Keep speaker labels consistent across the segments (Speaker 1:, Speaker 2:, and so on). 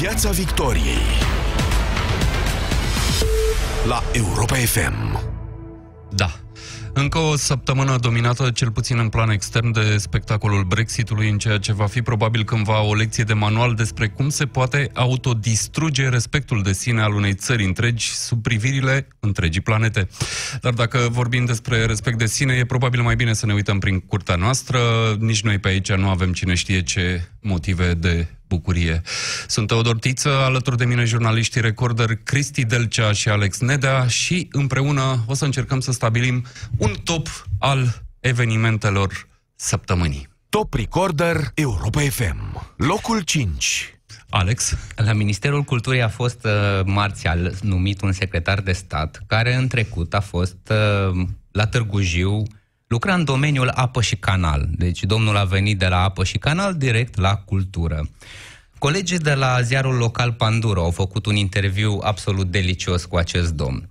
Speaker 1: Piața Victoriei la Europa FM.
Speaker 2: Da. Încă o săptămână dominată, cel puțin în plan extern, de spectacolul Brexitului, în ceea ce va fi probabil cândva o lecție de manual despre cum se poate autodistruge respectul de sine al unei țări întregi sub privirile întregii planete. Dar dacă vorbim despre respect de sine, e probabil mai bine să ne uităm prin curtea noastră. Nici noi pe aici nu avem cine știe ce motive de bucurie. Sunt Teodor Tiță, alături de mine jurnaliștii recorder Cristi Delcea și Alex Nedea și împreună o să încercăm să stabilim un top al evenimentelor săptămânii.
Speaker 1: Top Recorder Europa FM. Locul 5.
Speaker 2: Alex?
Speaker 3: La Ministerul Culturii a fost uh, marțial numit un secretar de stat care în trecut a fost uh, la Târgu Jiu lucra în domeniul apă și canal. Deci domnul a venit de la apă și canal direct la cultură. Colegii de la ziarul local Pandura au făcut un interviu absolut delicios cu acest domn.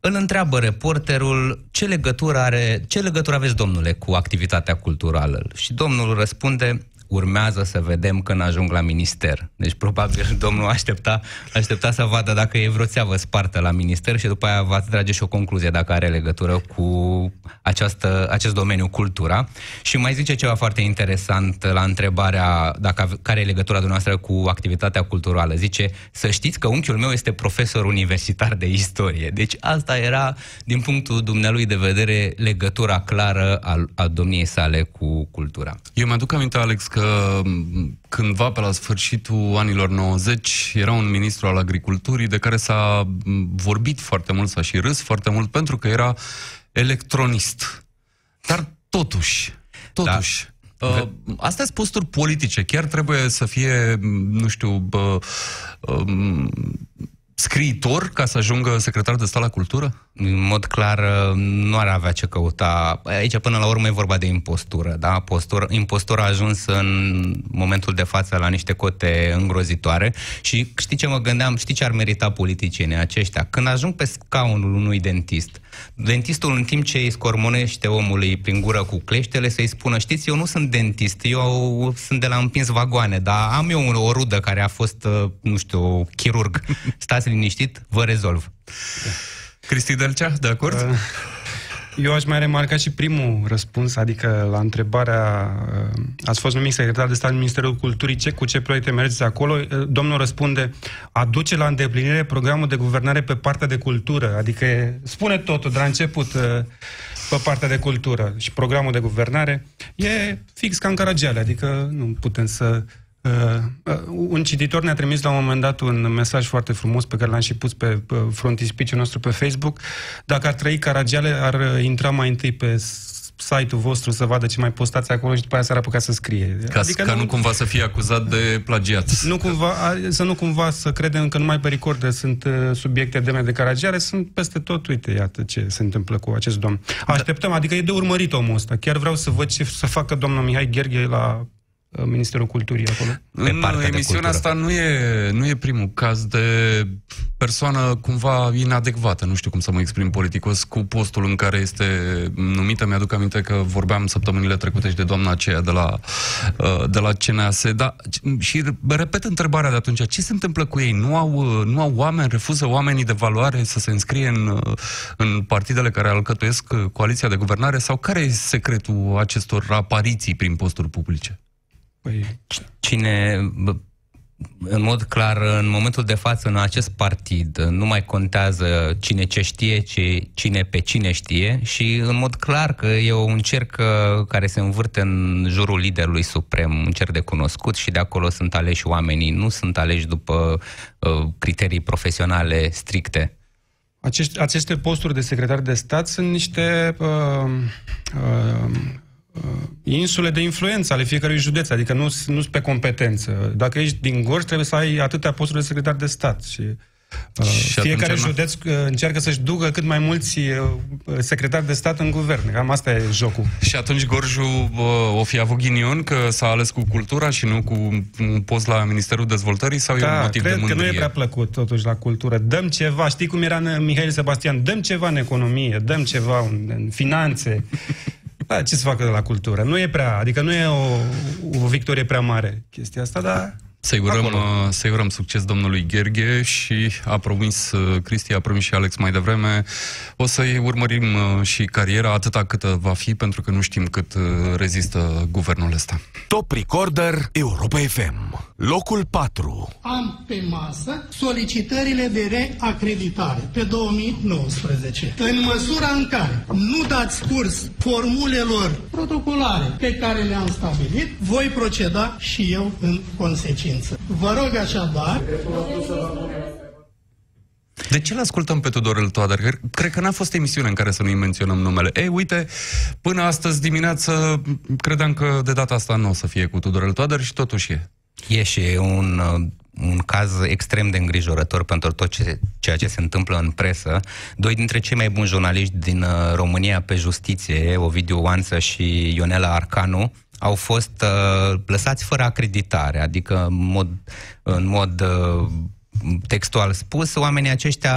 Speaker 3: Îl întreabă reporterul ce legătură, are, ce legătură aveți, domnule, cu activitatea culturală? Și domnul răspunde, urmează să vedem când ajung la minister. Deci probabil domnul aștepta, aștepta să vadă dacă e vreo țeavă spartă la minister și după aia va trage și o concluzie dacă are legătură cu această, acest domeniu, cultura. Și mai zice ceva foarte interesant la întrebarea dacă, care e legătura dumneavoastră cu activitatea culturală. Zice, să știți că unchiul meu este profesor universitar de istorie. Deci asta era, din punctul dumnealui de vedere, legătura clară a, a domniei sale cu cultura.
Speaker 2: Eu mi-aduc aminte, Alex, că cândva pe la sfârșitul anilor 90 era un ministru al agriculturii de care s-a vorbit foarte mult, s-a și râs foarte mult pentru că era electronist. Dar totuși, totuși, da. Uh, astea sunt posturi politice. Chiar trebuie să fie, nu știu, uh, uh, scriitor ca să ajungă secretar de stat la cultură?
Speaker 3: În mod clar, nu ar avea ce căuta. Aici, până la urmă, e vorba de impostură. Da? Postură, impostura a ajuns în momentul de față la niște cote îngrozitoare și știi ce mă gândeam? Știi ce ar merita politicienii aceștia? Când ajung pe scaunul unui dentist, dentistul în timp ce îi scormonește omului prin gură cu cleștele să-i spună, știți, eu nu sunt dentist, eu sunt de la împins vagoane, dar am eu o rudă care a fost, nu știu, chirurg. Stați liniștit, vă rezolv.
Speaker 2: Cristi Delcea, de acord? Uh,
Speaker 4: eu aș mai remarca și primul răspuns, adică la întrebarea uh, ați fost numit secretar de stat în Ministerul Culturii, ce, cu ce proiecte mergeți acolo? Uh, domnul răspunde, aduce la îndeplinire programul de guvernare pe partea de cultură, adică spune totul de la început pe partea de cultură și programul de guvernare e fix ca în Caragiale, adică nu putem să Uh, uh, un cititor ne-a trimis la un moment dat un mesaj foarte frumos pe care l-am și pus pe uh, frontispiciul nostru pe Facebook. Dacă ar trăi Caragiale, ar intra mai întâi pe site-ul vostru să vadă ce mai postați acolo și după aia s-ar apuca să scrie.
Speaker 2: Ca, adică ca nu, nu cumva să fie acuzat de plagiat.
Speaker 4: Nu cumva, să nu cumva să credem că numai pe recorde sunt uh, subiecte demne de Caragiale, sunt peste tot, uite, iată ce se întâmplă cu acest domn. Da. Așteptăm, da. adică e de urmărit omul ăsta. Chiar vreau să văd ce să facă domnul Mihai Gherghe la Uh, Ministerul Culturii acolo.
Speaker 2: Pe în emisiunea asta nu e, nu e primul caz de persoană cumva inadecvată, nu știu cum să mă exprim politicos, cu postul în care este numită. Mi-aduc aminte că vorbeam săptămânile trecute și de doamna aceea de la, uh, de la CNAS. Da, și repet întrebarea de atunci, ce se întâmplă cu ei? Nu au, nu au oameni, refuză oamenii de valoare să se înscrie în, în partidele care alcătuiesc coaliția de guvernare? Sau care e secretul acestor apariții prin posturi publice?
Speaker 3: Păi... Cine, în mod clar, în momentul de față, în acest partid, nu mai contează cine ce știe, ci cine pe cine știe și, în mod clar, că e un cerc uh, care se învârte în jurul liderului suprem, un cerc de cunoscut și de acolo sunt aleși oamenii, nu sunt aleși după uh, criterii profesionale stricte.
Speaker 4: Acești, aceste posturi de secretar de stat sunt niște uh, uh, uh, insule de influență ale fiecărui județ, adică nu sunt pe competență. Dacă ești din Gorj, trebuie să ai atâtea posturi de secretar de stat și Uh, și fiecare județ uh, încearcă să-și ducă cât mai mulți uh, secretari de stat în guvern. Cam asta e jocul.
Speaker 2: Și atunci Gorju uh, o fi avut ghinion că s-a ales cu cultura și nu cu un post la Ministerul Dezvoltării sau da, e un motiv
Speaker 4: cred
Speaker 2: de mândrie?
Speaker 4: că nu e prea plăcut totuși la cultură. Dăm ceva, știi cum era în Mihail Sebastian, dăm ceva în economie, dăm ceva în, în finanțe. Da, ce să facă de la cultură? Nu e prea, adică nu e o, o victorie prea mare chestia asta, dar
Speaker 2: Să-i urăm, uh, să urăm succes domnului Gherghe și a promis, uh, Cristi a promis și Alex mai devreme, o să-i urmărim uh, și cariera atâta cât va fi, pentru că nu știm cât rezistă guvernul ăsta.
Speaker 1: Top Recorder Europa FM, locul 4.
Speaker 5: Am pe masă solicitările de reacreditare pe 2019. În măsura în care nu dați curs formulelor protocolare pe care le-am stabilit, voi proceda și eu în consecință credință. Vă rog așadar...
Speaker 2: De ce l-ascultăm pe Tudorel Toader? Cred că n-a fost emisiune în care să nu-i menționăm numele. Ei, uite, până astăzi dimineață credeam că de data asta nu o să fie cu Tudorel Toader și totuși e.
Speaker 3: E și un, un caz extrem de îngrijorător pentru tot ce, ceea ce se întâmplă în presă. Doi dintre cei mai buni jurnaliști din uh, România pe justiție, Ovidiu Oanță și Ionela Arcanu, au fost uh, lăsați fără acreditare, adică în mod, în mod uh, textual spus, oamenii aceștia,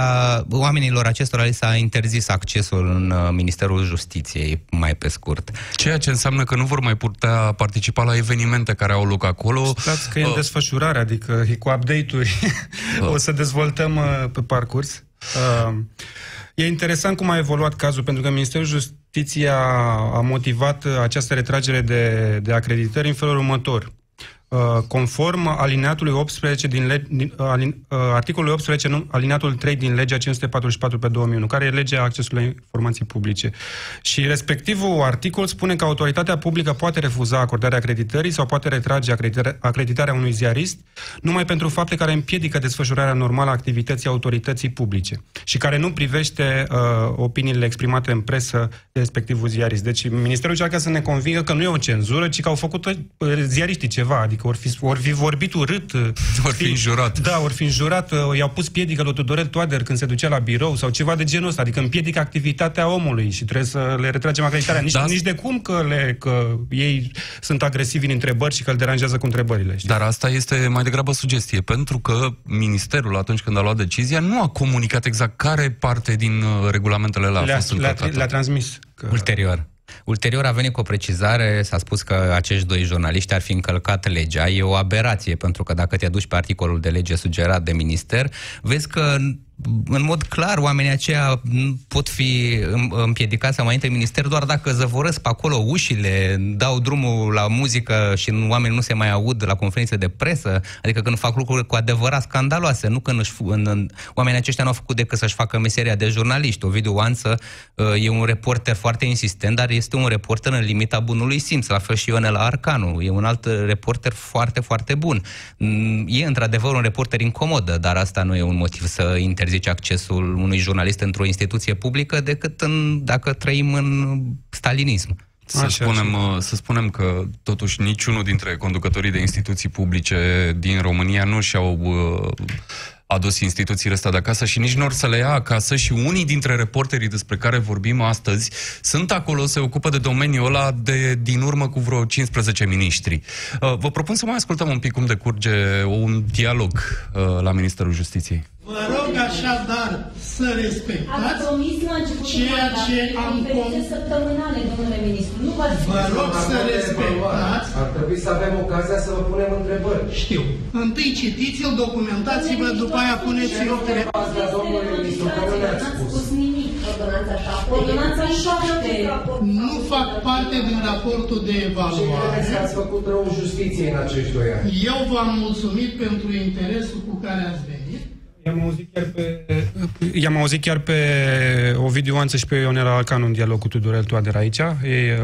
Speaker 3: oamenilor acestora li s-a interzis accesul în uh, Ministerul Justiției, mai pe scurt.
Speaker 2: Ceea ce înseamnă că nu vor mai putea participa la evenimente care au loc acolo.
Speaker 4: Stați că e în uh. desfășurare, adică cu update-uri uh. o să dezvoltăm uh, pe parcurs. Uh, e interesant cum a evoluat cazul, pentru că Ministerul Justiției Justiția a motivat această retragere de, de acreditări în felul următor. Uh, conform alineatului 18 din, le, din alin, uh, articolului 18, alineatul 3 din legea 544 pe 2001, care e legea accesului la informații publice. Și respectivul articol spune că autoritatea publică poate refuza acordarea acreditării sau poate retrage acreditarea, acreditarea unui ziarist numai pentru fapte care împiedică desfășurarea normală a activității autorității publice și care nu privește uh, opiniile exprimate în presă de respectivul ziarist. Deci Ministerul încearcă să ne convingă că nu e o cenzură, ci că au făcut uh, ziariștii ceva, adică Adică ori fi, ori fi vorbit urât.
Speaker 2: Ori fi înjurat.
Speaker 4: Da, ori fi înjurat. Uh, i-au pus piedică lui Tudorel Toader când se ducea la birou sau ceva de genul ăsta. Adică împiedică activitatea omului și trebuie să le retragem acreditarea. Nici, da. nici de cum că, le, că ei sunt agresivi în întrebări și că îl deranjează cu întrebările. Știi?
Speaker 2: Dar asta este mai degrabă sugestie, pentru că Ministerul, atunci când a luat decizia, nu a comunicat exact care parte din uh, regulamentele la
Speaker 4: le-a,
Speaker 2: a fost
Speaker 4: le-a, le-a transmis.
Speaker 3: Că... Ulterior. Ulterior a venit cu o precizare, s-a spus că acești doi jurnaliști ar fi încălcat legea. E o aberație, pentru că dacă te duci pe articolul de lege sugerat de minister, vezi că în mod clar, oamenii aceia pot fi împiedicați să mai intre în minister doar dacă zăvorăsc pe acolo ușile, dau drumul la muzică și oamenii nu se mai aud la conferințe de presă, adică când fac lucruri cu adevărat scandaloase, nu când își, în, în, oamenii aceștia nu au făcut decât să-și facă meseria de jurnaliști. Ovidiu Oanță uh, e un reporter foarte insistent, dar este un reporter în limita bunului simț, la fel și Ionela Arcanu, e un alt reporter foarte, foarte bun. Mm, e într-adevăr un reporter incomodă, dar asta nu e un motiv să inter interzice accesul unui jurnalist într-o instituție publică decât în, dacă trăim în stalinism.
Speaker 2: Să, așa, spunem, așa. să spunem că totuși niciunul dintre conducătorii de instituții publice din România nu și-au uh, adus instituțiile astea de acasă și nici nu or să le ia acasă și unii dintre reporterii despre care vorbim astăzi sunt acolo, se ocupă de domeniul ăla de din urmă cu vreo 15 miniștri. Uh, vă propun să mai ascultăm un pic cum decurge un dialog uh, la Ministerul Justiției.
Speaker 5: Vă rog așadar să respectați ceea ce am comis.
Speaker 6: săptămânale, domnule ministru. Nu
Speaker 5: vă rog să respectați.
Speaker 7: Ar trebui să avem ocazia să vă punem întrebări.
Speaker 5: Știu. Întâi citiți-l, documentați-vă, după aia puneți
Speaker 7: rotele. Domnule ministru, că nu ne-ați spus.
Speaker 6: Ordonanța 7.
Speaker 5: Nu fac parte din raportul de evaluare. Ce
Speaker 7: credeți că ați făcut rău justiție în acești doi ani?
Speaker 5: Eu v-am mulțumit pentru interesul cu care ați venit.
Speaker 4: I-am auzit chiar pe, i-am auzit chiar pe Ovidiu Anță și pe Ionela Alcanu în dialog cu Tudorel Toader aici. E,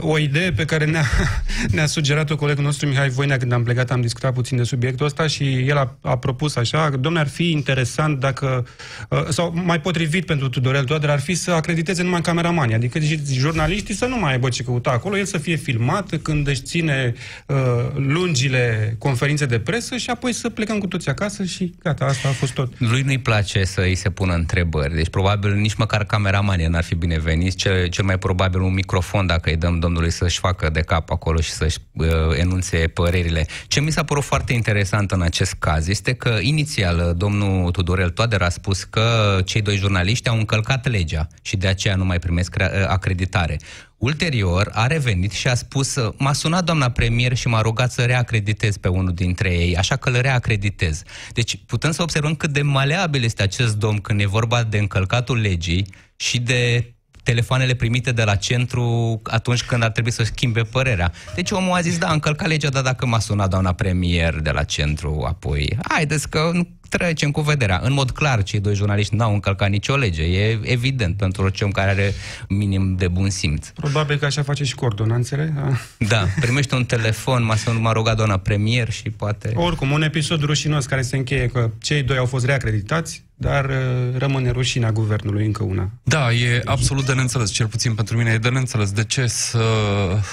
Speaker 4: o idee pe care ne-a, ne-a sugerat-o colegul nostru Mihai Voinea când am plecat, am discutat puțin de subiectul ăsta și el a, a propus așa, domnule, ar fi interesant dacă, uh, sau mai potrivit pentru Tudorel Toader, ar fi să acrediteze numai cameramani, adică jurnaliștii să nu mai aibă ce căuta acolo, el să fie filmat când își ține uh, lungile conferințe de presă și apoi să plecăm cu toți acasă și gata, asta a fost tot.
Speaker 3: Lui nu-i place să îi se pună întrebări, deci probabil nici măcar cameramanii n-ar fi binevenit, cel, cel mai probabil un microfon dacă îi dăm domnului să-și facă de cap acolo și să-și uh, enunțe părerile. Ce mi s-a părut foarte interesant în acest caz este că inițial uh, domnul Tudorel Toader a spus că cei doi jurnaliști au încălcat legea și de aceea nu mai primesc uh, acreditare. Ulterior, a revenit și a spus, m-a sunat doamna premier și m-a rugat să reacreditez pe unul dintre ei, așa că îl reacreditez. Deci putem să observăm cât de maleabil este acest domn când e vorba de încălcatul legii și de telefoanele primite de la centru atunci când ar trebui să schimbe părerea. Deci omul a zis, da, a încălcat legea, dar dacă m-a sunat doamna premier de la centru, apoi, haideți că nu trecem cu vederea. În mod clar, cei doi jurnaliști n-au încălcat nicio lege. E evident pentru orice om care are minim de bun simț.
Speaker 4: Probabil că așa face și cu ordonanțele. Da?
Speaker 3: Da, primește un telefon, m-a, sunat, m-a rugat doamna premier și poate...
Speaker 4: Oricum, un episod rușinos care se încheie că cei doi au fost reacreditați, dar uh, rămâne rușinea guvernului încă una.
Speaker 2: Da, e absolut de neînțeles, cel puțin pentru mine e de neînțeles. De ce să,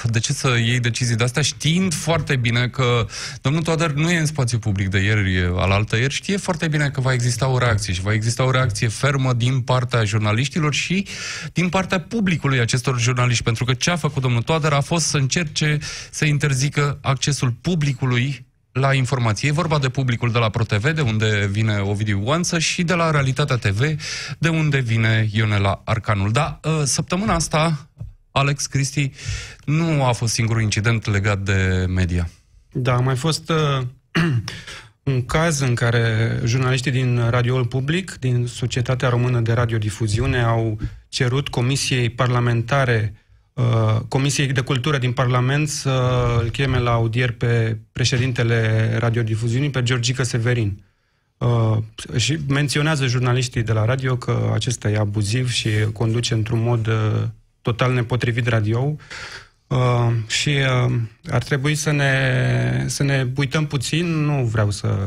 Speaker 2: de ce să iei decizii de astea știind foarte bine că domnul Toader nu e în spațiu public de ieri, al altă ieri, știe foarte bine că va exista o reacție și va exista o reacție fermă din partea jurnaliștilor și din partea publicului acestor jurnaliști, pentru că ce a făcut domnul Toader a fost să încerce să interzică accesul publicului la informație. E vorba de publicul de la ProTV, de unde vine Ovidiu Oanță, și de la Realitatea TV, de unde vine Ionela Arcanul. Da, ă, săptămâna asta, Alex Cristi, nu a fost singurul incident legat de media.
Speaker 4: Da, a mai fost uh, un caz în care jurnaliștii din radioul public, din Societatea Română de Radiodifuziune, au cerut Comisiei Parlamentare Uh, Comisiei de Cultură din Parlament să îl cheme la audier pe președintele radiodifuziunii, pe Georgica Severin. Uh, și menționează jurnaliștii de la radio că acesta e abuziv și conduce într-un mod uh, total nepotrivit radio. Uh, și uh, ar trebui să ne, să ne uităm puțin, nu vreau să,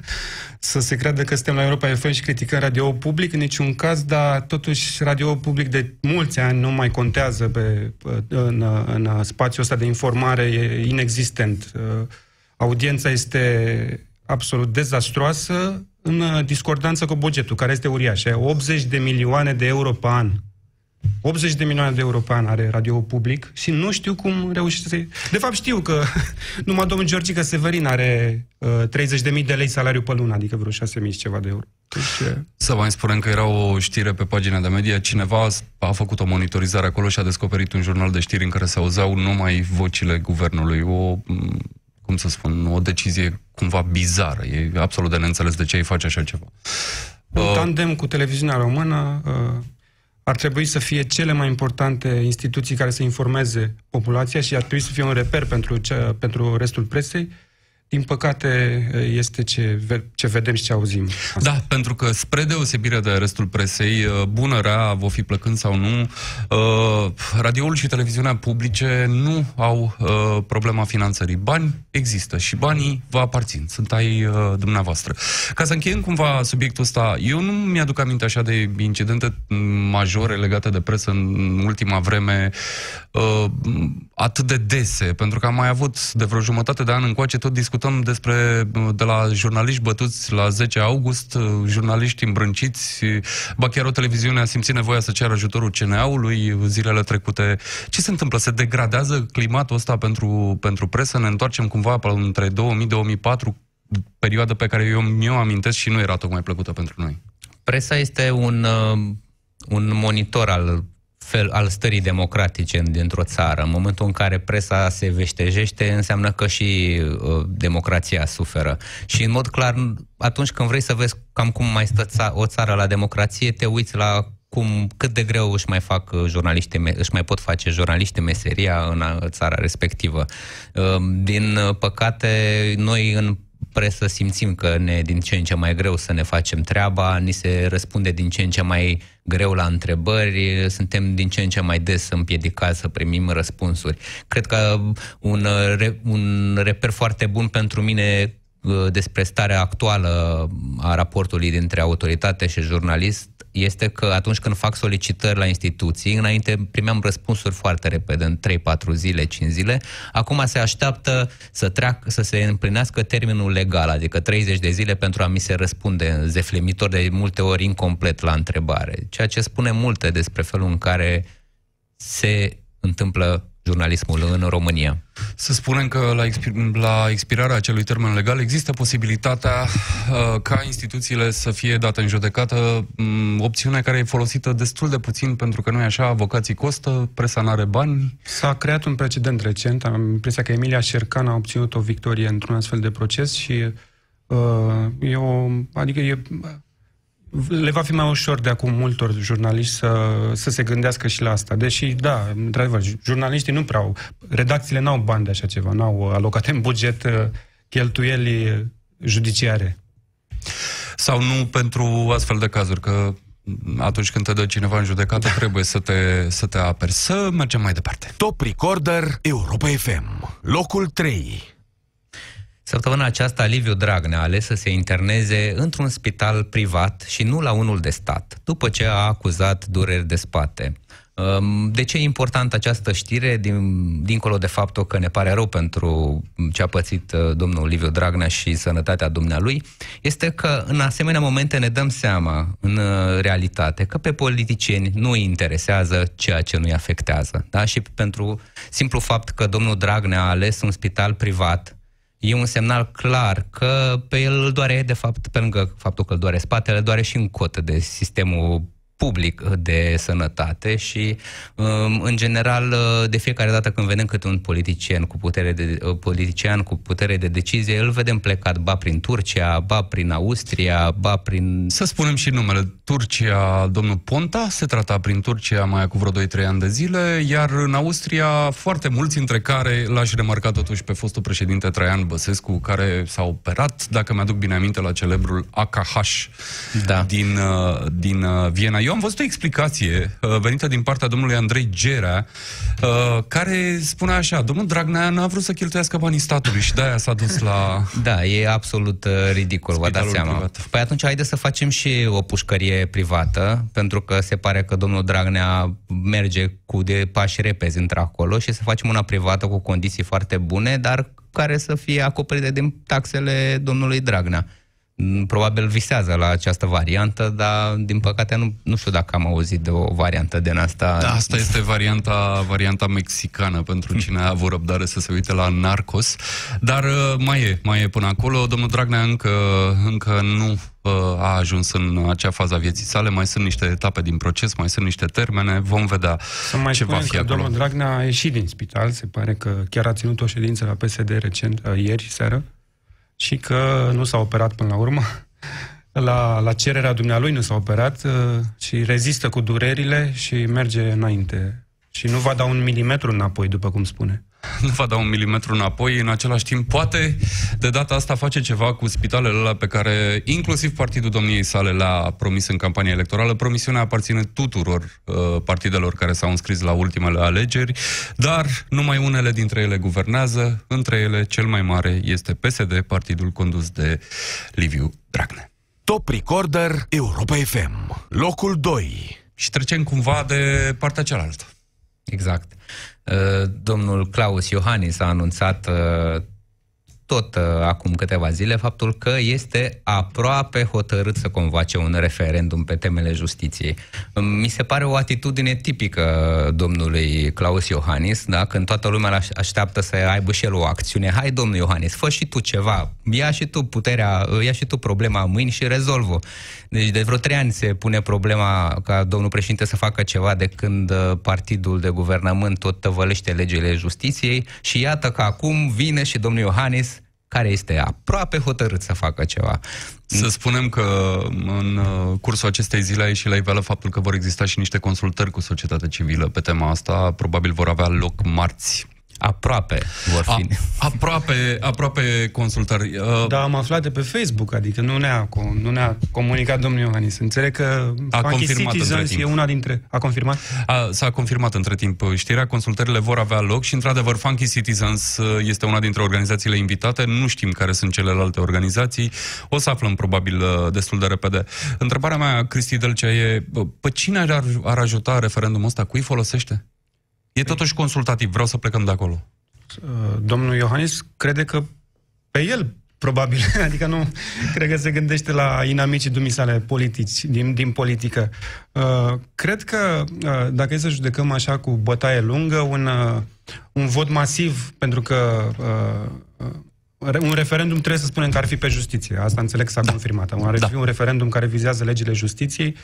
Speaker 4: să se creadă că suntem la Europa FM și criticăm radio public în niciun caz, dar totuși radio public de mulți ani nu mai contează pe, în, în spațiul ăsta de informare, e inexistent. Uh, audiența este absolut dezastroasă în discordanță cu bugetul, care este uriaș. 80 de milioane de euro pe an 80 de milioane de euro pe an are radio public și nu știu cum reușește să... De fapt știu că numai domnul Georgica Severin are uh, 30.000 de lei salariu pe lună, adică vreo 6.000 ceva de euro. Deci, uh...
Speaker 2: Să mai spunem că era o știre pe pagina de media, cineva a făcut o monitorizare acolo și a descoperit un jurnal de știri în care se auzeau numai vocile guvernului. O, cum să spun, o decizie cumva bizară. E absolut de neînțeles de ce îi face așa ceva.
Speaker 4: Un uh... tandem cu televiziunea română... Uh ar trebui să fie cele mai importante instituții care să informeze populația și ar trebui să fie un reper pentru, ce, pentru restul presei din păcate, este ce, ce vedem și ce auzim.
Speaker 2: Asta. Da, pentru că spre deosebire de restul presei, uh, bună, rea, vor fi plăcând sau nu, uh, radioul și televiziunea publice nu au uh, problema finanțării. Bani există și banii vă aparțin, sunt ai dumneavoastră. Ca să încheiem cumva subiectul ăsta, eu nu mi-aduc aminte așa de incidente majore legate de presă în ultima vreme atât de dese, pentru că am mai avut de vreo jumătate de an încoace tot discutăm despre de la jurnaliști bătuți la 10 august, jurnaliști îmbrânciți, ba chiar o televiziune a simțit nevoia să ceară ajutorul CNA-ului zilele trecute. Ce se întâmplă? Se degradează climatul ăsta pentru, pentru presă? Ne întoarcem cumva între 2000-2004, perioadă pe care eu mi-o amintesc și nu era tocmai plăcută pentru noi.
Speaker 3: Presa este un, uh, un monitor al fel al stării democratice dintr-o țară. În momentul în care presa se veștejește, înseamnă că și uh, democrația suferă. Și în mod clar, atunci când vrei să vezi cam cum mai stă ța- o țară la democrație, te uiți la cum, cât de greu își mai fac uh, jurnaliști, își mai pot face jurnaliști meseria în uh, țara respectivă. Uh, din păcate, noi în presă simțim că ne e din ce în ce mai greu să ne facem treaba, ni se răspunde din ce în ce mai greu la întrebări, suntem din ce în ce mai des împiedicați să primim răspunsuri. Cred că un, un reper foarte bun pentru mine uh, despre starea actuală a raportului dintre autoritate și jurnalist este că atunci când fac solicitări la instituții, înainte primeam răspunsuri foarte repede, în 3-4 zile, 5 zile, acum se așteaptă să, treacă, să se împlinească termenul legal, adică 30 de zile pentru a mi se răspunde zeflemitor de multe ori incomplet la întrebare, ceea ce spune multe despre felul în care se întâmplă jurnalismul în România.
Speaker 2: Să spunem că la, expir- la expirarea acelui termen legal există posibilitatea uh, ca instituțiile să fie date în judecată, um, opțiune care e folosită destul de puțin, pentru că nu e așa, avocații costă, presa n-are bani.
Speaker 4: S-a creat un precedent recent, am impresia că Emilia Șercan a obținut o victorie într-un astfel de proces și uh, e o, adică e, le va fi mai ușor de acum multor jurnaliști să, să se gândească și la asta. Deși, da, într-adevăr, jurnaliștii nu prea au, redacțiile n-au bani de așa ceva, n-au alocate în buget uh, cheltuieli judiciare.
Speaker 2: Sau nu pentru astfel de cazuri, că atunci când te dă cineva în judecată, da. trebuie să te, să te aperi. Să mergem mai departe.
Speaker 1: Top Recorder Europa FM. Locul 3.
Speaker 3: Săptămâna aceasta, Liviu Dragnea a ales să se interneze într-un spital privat și nu la unul de stat, după ce a acuzat dureri de spate. Um, de ce e importantă această știre, din, dincolo de faptul că ne pare rău pentru ce a pățit uh, domnul Liviu Dragnea și sănătatea dumnealui, este că în asemenea momente ne dăm seama, în uh, realitate, că pe politicieni nu îi interesează ceea ce nu îi afectează. Da? Și pentru simplu fapt că domnul Dragnea a ales un spital privat, e un semnal clar că pe el îl doare, de fapt, pe lângă faptul că îl doare spatele, doare și în cotă de sistemul public de sănătate și, um, în general, uh, de fiecare dată când vedem câte un politician cu putere de, uh, politician cu putere de decizie, îl vedem plecat ba prin Turcia, ba prin Austria, ba prin...
Speaker 2: Să spunem și numele. Turcia, domnul Ponta, se trata prin Turcia mai cu vreo 2-3 ani de zile, iar în Austria foarte mulți, între care l-aș remarca totuși pe fostul președinte Traian Băsescu, care s-a operat, dacă mi-aduc bine aminte, la celebrul AKH da. din, uh, din Viena. Eu am văzut o explicație uh, venită din partea domnului Andrei Gerea, uh, care spune așa, domnul Dragnea n-a vrut să cheltuiască banii statului și de-aia s-a dus la...
Speaker 3: Da, e absolut uh, ridicol, vă dați seama. Privat. Păi atunci haideți să facem și o pușcărie privată, pentru că se pare că domnul Dragnea merge cu de pași repezi într-acolo și să facem una privată cu condiții foarte bune, dar care să fie acoperite din taxele domnului Dragnea. Mm, probabil visează la această variantă, dar din păcate nu, nu știu dacă am auzit de o variantă din asta.
Speaker 2: Da, asta este varianta, varianta mexicană pentru cine a avut răbdare să se uite la Narcos, dar uh, mai e, mai e până acolo. Domnul Dragnea încă, încă nu uh, a ajuns în acea fază a vieții sale, mai sunt niște etape din proces, mai sunt niște termene, vom vedea
Speaker 4: Să mai
Speaker 2: ce va fi
Speaker 4: că
Speaker 2: acolo.
Speaker 4: domnul Dragnea a ieșit din spital, se pare că chiar a ținut o ședință la PSD recent, uh, ieri seară, și că nu s-a operat până la urmă. La, la cererea dumnealui nu s-a operat uh, și rezistă cu durerile și merge înainte. Și nu va da un milimetru înapoi, după cum spune.
Speaker 2: Nu va da un milimetru înapoi, în același timp poate de data asta face ceva cu spitalele alea pe care inclusiv partidul domniei sale le-a promis în campania electorală. Promisiunea aparține tuturor uh, partidelor care s-au înscris la ultimele alegeri, dar numai unele dintre ele guvernează, între ele cel mai mare este PSD, partidul condus de Liviu Dragnea.
Speaker 1: Top Recorder Europa FM. Locul 2.
Speaker 2: Și trecem cumva de partea cealaltă.
Speaker 3: Exact. Uh, domnul Claus Iohannis a anunțat uh, tot uh, acum câteva zile faptul că este aproape hotărât să convoace un referendum pe temele justiției. Mi se pare o atitudine tipică domnului Claus Iohannis, da? când toată lumea așteaptă să aibă și el o acțiune. Hai, domnul Iohannis, fă și tu ceva, ia și tu puterea, ia și tu problema mâini și rezolvă. Deci de vreo trei ani se pune problema ca domnul președinte să facă ceva de când uh, partidul de guvernământ tot tăvălește legile justiției și iată că acum vine și domnul Iohannis care este aproape hotărât să facă ceva.
Speaker 2: Să spunem că în uh, cursul acestei zile a ieșit la iveală faptul că vor exista și niște consultări cu societatea civilă pe tema asta. Probabil vor avea loc marți
Speaker 3: Aproape vor fi.
Speaker 2: A, aproape, aproape consultări.
Speaker 4: Uh, da, am aflat de pe Facebook, adică nu ne-a, nu ne-a comunicat domnul Iohannis. Înțeleg că
Speaker 2: a confirmat
Speaker 4: Citizens
Speaker 2: între timp.
Speaker 4: e una dintre... A confirmat?
Speaker 2: A, s-a confirmat între timp știrea, consultările vor avea loc și, într-adevăr, Funky Citizens uh, este una dintre organizațiile invitate. Nu știm care sunt celelalte organizații. O să aflăm, probabil, uh, destul de repede. Întrebarea mea, Cristi Delcea, e pe cine ar, ar ajuta referendumul ăsta? Cui folosește? E totuși consultativ, vreau să plecăm de acolo.
Speaker 4: Uh, domnul Iohannis crede că pe el probabil. Adică nu, cred că se gândește la inamicii dumisale politici, din, din politică. Uh, cred că, uh, dacă e să judecăm așa cu bătaie lungă, un, uh, un vot masiv, pentru că uh, uh, un referendum trebuie să spunem că ar fi pe justiție. Asta înțeleg că s-a da. confirmat. Ar da. fi un referendum care vizează legile justiției.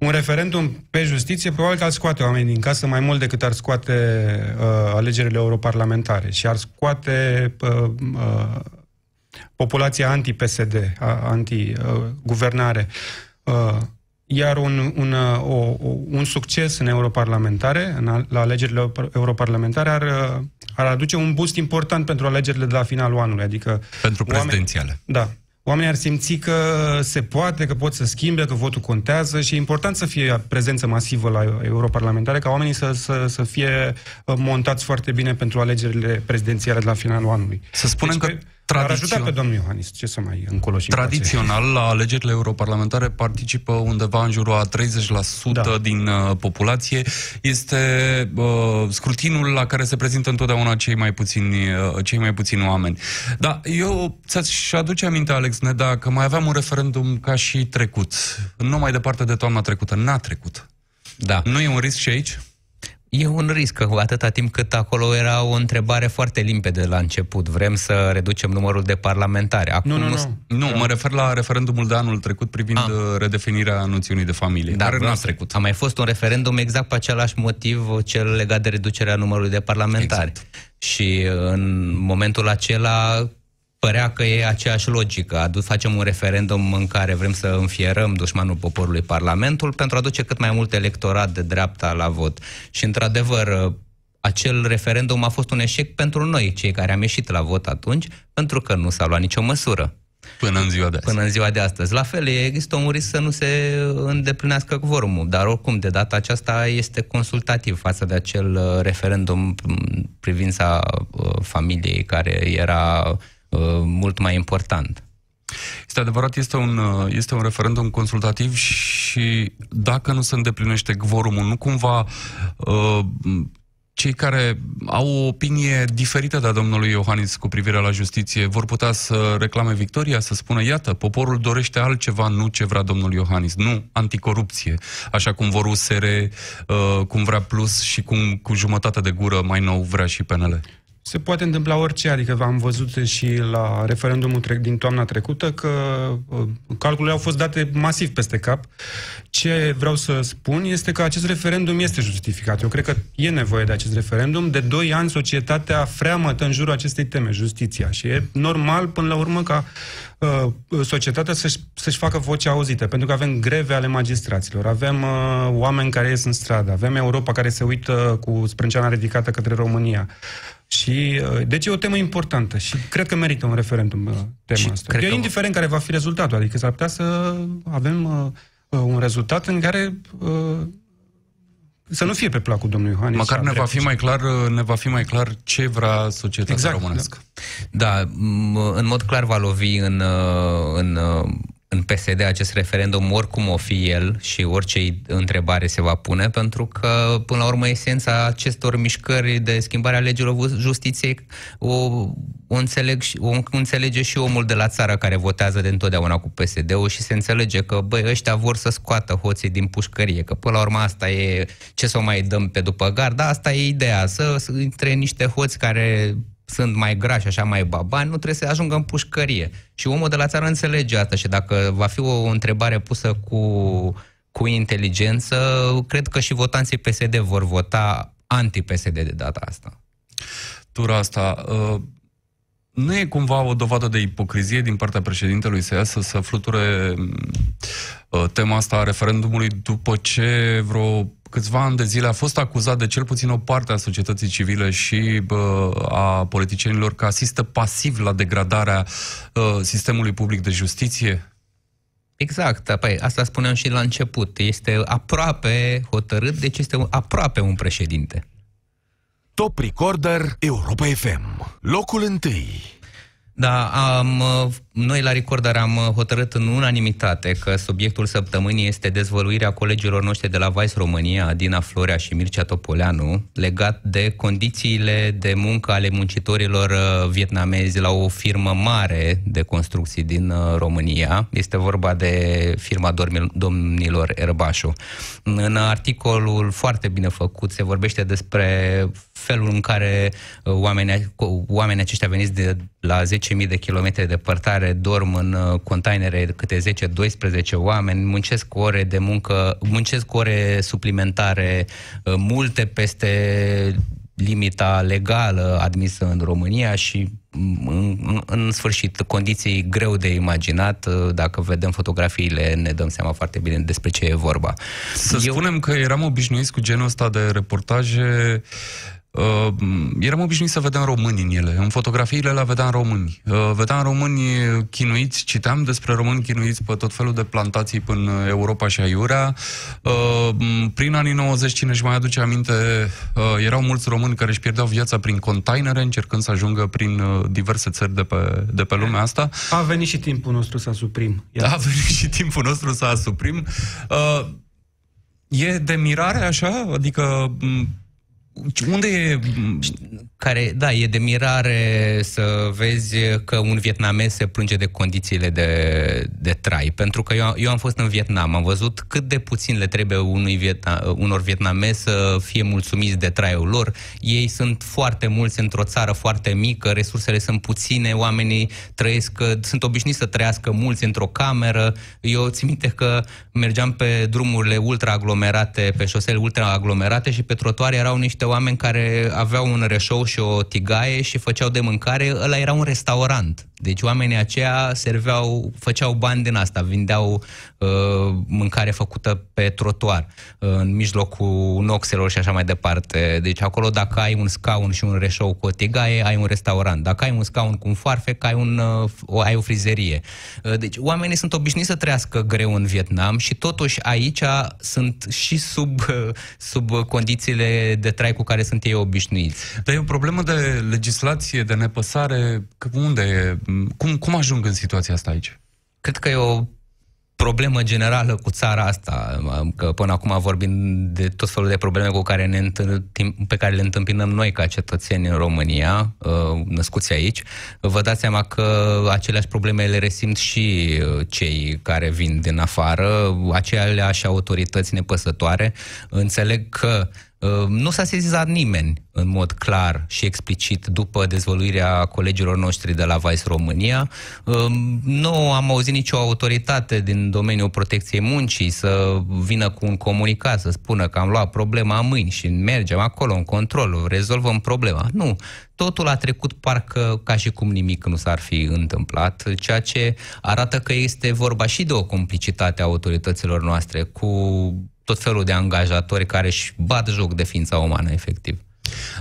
Speaker 4: Un referendum pe justiție probabil că ar scoate oamenii din casă mai mult decât ar scoate uh, alegerile europarlamentare și ar scoate uh, uh, populația anti-PSD, anti-guvernare. Uh, iar un, un, uh, o, un succes în europarlamentare, în, la alegerile europarlamentare, ar, uh, ar aduce un boost important pentru alegerile de la finalul anului. Adică
Speaker 2: pentru prezidențiale.
Speaker 4: Oameni, da. Oamenii ar simți că se poate, că pot să schimbe, că votul contează și e important să fie prezență masivă la europarlamentare, ca oamenii să, să, să fie montați foarte bine pentru alegerile prezidențiale de la finalul anului.
Speaker 2: Să spunem deci, că
Speaker 4: Tradițion... Ar ajuta pe domnul Iohannis, ce să mai încolo și
Speaker 2: Tradițional, la alegerile europarlamentare participă undeva în jurul a 30% da. din uh, populație. Este uh, scrutinul la care se prezintă întotdeauna cei mai puțini, uh, cei mai puțini oameni. Da, eu ți-aș aduce aminte, Alex Neda, că mai aveam un referendum ca și trecut. Nu mai departe de toamna trecută. N-a trecut.
Speaker 3: Da.
Speaker 2: Nu e un risc și aici?
Speaker 3: E un risc, atâta timp cât acolo era o întrebare foarte limpede la început. Vrem să reducem numărul de parlamentari.
Speaker 2: Acum nu, nu, nu. Nu, mă refer la referendumul de anul trecut privind A. Ah. redefinirea noțiunii de familie,
Speaker 3: Dar care nu a trecut. A mai fost un referendum exact pe același motiv, cel legat de reducerea numărului de parlamentari. Exact. Și în momentul acela părea că e aceeași logică. Adu- facem un referendum în care vrem să înfierăm dușmanul poporului Parlamentul pentru a aduce cât mai mult electorat de dreapta la vot. Și, într-adevăr, acel referendum a fost un eșec pentru noi, cei care am ieșit la vot atunci, pentru că nu s-a luat nicio măsură.
Speaker 2: Până în ziua de astăzi.
Speaker 3: Până în ziua de astăzi. La fel, există un risc să nu se îndeplinească quorumul, dar oricum, de data aceasta este consultativ față de acel uh, referendum privința uh, familiei care era Uh, mult mai important.
Speaker 2: Este adevărat, este un, uh, este un referendum consultativ și dacă nu se îndeplinește quorumul, nu cumva uh, cei care au o opinie diferită de a domnului Iohannis cu privire la justiție vor putea să reclame victoria, să spună, iată, poporul dorește altceva, nu ce vrea domnul Iohannis, nu anticorupție, așa cum vor USR, uh, cum vrea Plus și cum cu jumătate de gură mai nou vrea și PNL.
Speaker 4: Se poate întâmpla orice, adică am văzut și la referendumul din toamna trecută că uh, calculele au fost date masiv peste cap. Ce vreau să spun este că acest referendum este justificat. Eu cred că e nevoie de acest referendum. De doi ani societatea freamătă în jurul acestei teme, justiția. Și e normal până la urmă ca uh, societatea să-și, să-și facă vocea auzită, pentru că avem greve ale magistraților, avem uh, oameni care ies în stradă, avem Europa care se uită cu sprânceana ridicată către România. Și, uh, deci e o temă importantă și cred că merită un referendum uh, tema și asta. Eu, că... indiferent care va fi rezultatul, adică s-ar putea să avem uh, un rezultat în care să nu fie pe placul domnului Iohannis.
Speaker 2: Măcar ne va, fi mai clar, ne va fi mai clar ce vrea societatea exact, românească.
Speaker 3: Da. da, în mod clar va lovi în, în în PSD acest referendum, oricum o fi el și orice întrebare se va pune, pentru că, până la urmă, esența acestor mișcări de schimbare a legilor justiției o, o, înțeleg, o înțelege și omul de la țară care votează de întotdeauna cu PSD-ul și se înțelege că, băi, ăștia vor să scoată hoții din pușcărie, că, până la urmă, asta e ce să o mai dăm pe după gard, dar asta e ideea, să, să intre niște hoți care sunt mai grași, așa mai babani, nu trebuie să ajungă în pușcărie. Și omul de la țară înțelege asta și dacă va fi o întrebare pusă cu, cu inteligență, cred că și votanții PSD vor vota anti-PSD de data asta.
Speaker 2: Tura asta, uh, nu e cumva o dovadă de ipocrizie din partea președintelui să iasă să fluture uh, tema asta a referendumului după ce vreo câțiva ani de zile a fost acuzat de cel puțin o parte a societății civile și bă, a politicienilor că asistă pasiv la degradarea uh, sistemului public de justiție?
Speaker 3: Exact, păi, asta spuneam și la început. Este aproape hotărât, deci este aproape un președinte.
Speaker 1: Top Recorder Europa FM. Locul întâi.
Speaker 3: Da, am, noi la Recorder am hotărât în unanimitate că subiectul săptămânii este dezvăluirea colegilor noștri de la Vice România, Dina Florea și Mircea Topoleanu, legat de condițiile de muncă ale muncitorilor uh, vietnamezi la o firmă mare de construcții din uh, România. Este vorba de firma domnilor Erbașu. În articolul foarte bine făcut se vorbește despre felul în care uh, oamenii, oamenii aceștia veniți de la 10.000 de kilometri de părtare dorm în uh, containere câte 10-12 oameni, muncesc ore de muncă, muncesc ore suplimentare, uh, multe peste limita legală admisă în România și mm, în, în sfârșit condiții greu de imaginat dacă vedem fotografiile ne dăm seama foarte bine despre ce e vorba.
Speaker 2: Să Eu... spunem că eram obișnuiți cu genul ăsta de reportaje Uh, eram obișnuit să vedem români în ele. În fotografiile le vedeam români. Uh, vedeam români chinuiți, citeam despre români chinuiți pe tot felul de plantații până Europa și aiurea. Uh, prin anii 90, cine își mai aduce aminte, uh, erau mulți români care își pierdeau viața prin containere, încercând să ajungă prin uh, diverse țări de pe, de pe lumea asta.
Speaker 4: A venit și timpul nostru să asuprim.
Speaker 2: Iar. A venit și timpul nostru să asuprim. Uh, e de mirare așa? Adică unde e...
Speaker 3: Care, da, e de mirare să vezi că un vietnamez se plânge de condițiile de, de trai. Pentru că eu, eu am fost în Vietnam, am văzut cât de puțin le trebuie unui Vietna, unor vietnamezi să fie mulțumiți de traiul lor. Ei sunt foarte mulți într-o țară foarte mică, resursele sunt puține, oamenii trăiesc, sunt obișnuiți să trăiască mulți într-o cameră. Eu țin minte că mergeam pe drumurile ultra-aglomerate, pe șosele ultra-aglomerate și pe trotuare erau niște oameni care aveau un reșou și o tigaie și făceau de mâncare, ăla era un restaurant. Deci oamenii aceia serveau, făceau bani din asta, vindeau uh, mâncare făcută pe trotuar, uh, în mijlocul noxelor și așa mai departe. Deci acolo dacă ai un scaun și un reșou cu o tigaie, ai un restaurant. Dacă ai un scaun cu un farfec, ai, un, uh, o, ai o frizerie. Uh, deci oamenii sunt obișnuiți să trăiască greu în Vietnam și totuși aici sunt și sub, uh, sub condițiile de trai cu care sunt ei obișnuiți.
Speaker 2: Dar e o problemă de legislație, de nepăsare, unde e? Cum, cum ajung în situația asta aici?
Speaker 3: Cred că e o problemă generală cu țara asta, că până acum vorbim de tot felul de probleme cu care ne întâmpin, pe care le întâmpinăm noi ca cetățeni în România, uh, născuți aici, vă dați seama că aceleași probleme le resimt și uh, cei care vin din afară, aceleași autorități nepăsătoare. Înțeleg că Ehm, nu s-a sezizat nimeni în mod clar și explicit după dezvăluirea colegilor noștri de la Vice România. Ehm, nu am auzit nicio autoritate din domeniul protecției muncii să vină cu un comunicat, să spună că am luat problema mâini și mergem acolo în control, rezolvăm problema. Nu. Totul a trecut parcă ca și cum nimic nu s-ar fi întâmplat, ceea ce arată că este vorba și de o complicitate a autorităților noastre cu tot felul de angajatori care își bat joc de ființa umană, efectiv.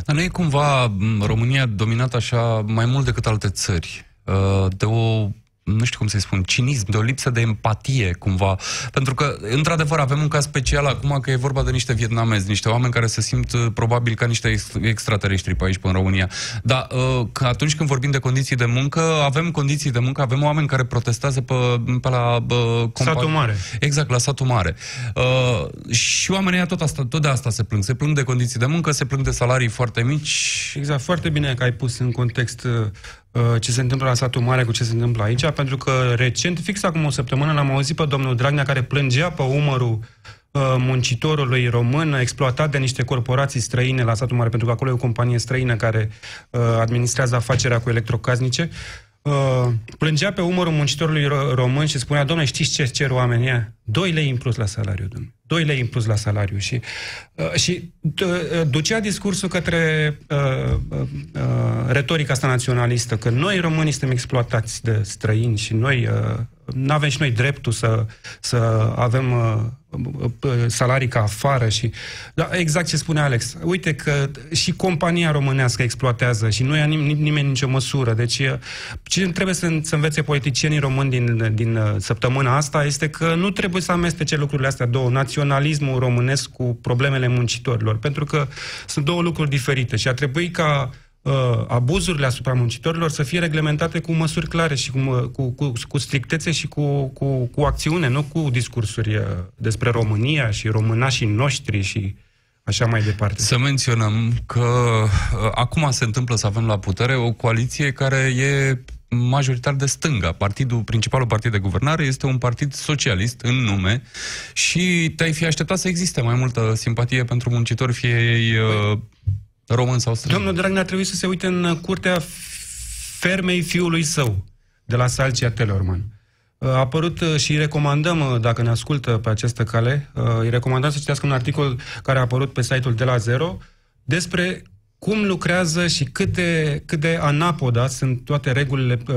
Speaker 2: Dar nu e cumva România dominată așa mai mult decât alte țări uh, de o nu știu cum să-i spun, cinism, de o lipsă de empatie, cumva. Pentru că, într-adevăr, avem un caz special acum că e vorba de niște vietnamezi, niște oameni care se simt uh, probabil ca niște extraterestri pe aici, pe în România. Dar uh, că atunci când vorbim de condiții de muncă, avem condiții de muncă, avem oameni care protestează pe, pe la... Uh,
Speaker 4: satul mare.
Speaker 2: Exact, la satul mare. Uh, și oamenii tot, asta, tot de asta se plâng. Se plâng de condiții de muncă, se plâng de salarii foarte mici.
Speaker 4: Exact, foarte bine că ai pus în context uh, Uh, ce se întâmplă la satul mare cu ce se întâmplă aici, pentru că recent, fix acum o săptămână, l-am auzit pe domnul Dragnea care plângea pe umărul uh, muncitorului român exploatat de niște corporații străine la satul mare, pentru că acolo e o companie străină care uh, administrează afacerea cu electrocasnice. plângea pe umărul muncitorului român și spunea, domnule, știți ce cer oamenii 2 lei în plus la salariu, domnule. 2 lei în plus la salariu și, uh, și uh, ducea discursul către uh, uh, retorica asta naționalistă, că noi românii suntem exploatați de străini și noi uh, nu avem și noi dreptul să, să avem uh, salarii ca afară și... Da, exact ce spune Alex. Uite că și compania românească exploatează și nu ia nim- nimeni nicio măsură. Deci ce trebuie să, să învețe politicienii români din, din săptămâna asta este că nu trebuie să amestece lucrurile astea două, naționalismul românesc cu problemele muncitorilor, pentru că sunt două lucruri diferite și ar trebui ca uh, abuzurile asupra muncitorilor să fie reglementate cu măsuri clare și cu, mă- cu, cu, cu strictețe și cu, cu, cu acțiune, nu cu discursuri uh, despre România și românașii noștri și așa mai departe.
Speaker 2: Să menționăm că uh, acum se întâmplă să avem la putere o coaliție care e majoritar de stânga. Partidul, principalul partid de guvernare este un partid socialist în nume și te-ai fi așteptat să existe mai multă simpatie pentru muncitori, fie ei uh, români sau străini.
Speaker 4: Domnul Dragnea a trebuit să se uite în curtea fermei fiului său, de la Salcia Telorman. A apărut uh, și îi recomandăm, uh, dacă ne ascultă pe această cale, uh, îi recomandăm să citească un articol care a apărut pe site-ul de la Zero despre cum lucrează și cât de, cât de anapoda sunt toate regulile uh,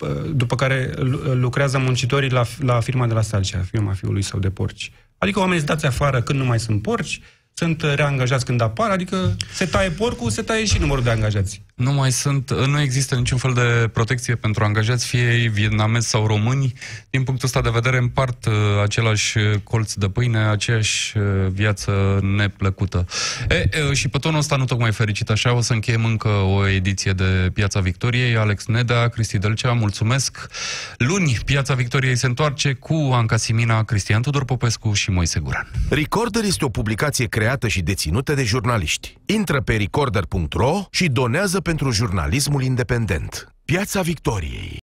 Speaker 4: uh, după care lu- lucrează muncitorii la, la firma de la Salcea, firma fiului său de porci. Adică oamenii sunt dați afară când nu mai sunt porci, sunt uh, reangajați când apar, adică se taie porcul, se taie și numărul de angajați.
Speaker 2: Nu mai sunt, nu există niciun fel de protecție pentru angajați, fie ei vietnamezi sau români. Din punctul ăsta de vedere împart uh, același colț de pâine, aceeași uh, viață neplăcută. E, e, și pe tonul ăsta nu tocmai fericit așa, o să încheiem încă o ediție de Piața Victoriei. Alex Neda, Cristi Dălcea, mulțumesc. Luni, Piața Victoriei se întoarce cu Anca Simina, Cristian Tudor Popescu și Moise Guran.
Speaker 1: Recorder este o publicație creată și deținută de jurnaliști. Intră pe recorder.ro și donează pentru jurnalismul independent. Piața Victoriei